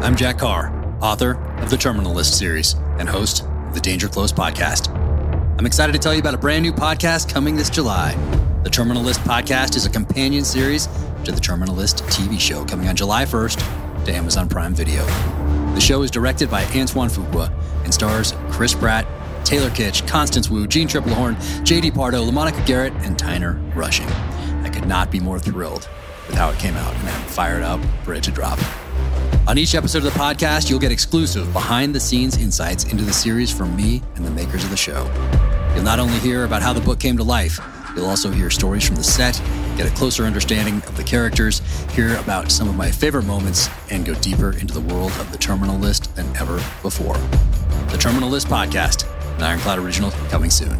I'm Jack Carr, author of the Terminal List series and host of the Danger Close podcast. I'm excited to tell you about a brand new podcast coming this July. The Terminal List podcast is a companion series to the Terminal List TV show coming on July 1st to Amazon Prime Video. The show is directed by Antoine Fuqua and stars Chris Pratt, Taylor Kitsch, Constance Wu, Jeanne Tripplehorn, JD Pardo, LaMonica Garrett, and Tyner Rushing. I could not be more thrilled with how it came out, and I'm fired up for it to drop. On each episode of the podcast, you'll get exclusive behind the scenes insights into the series from me and the makers of the show. You'll not only hear about how the book came to life, you'll also hear stories from the set, get a closer understanding of the characters, hear about some of my favorite moments, and go deeper into the world of the Terminal List than ever before. The Terminal List Podcast, an Ironclad original, coming soon.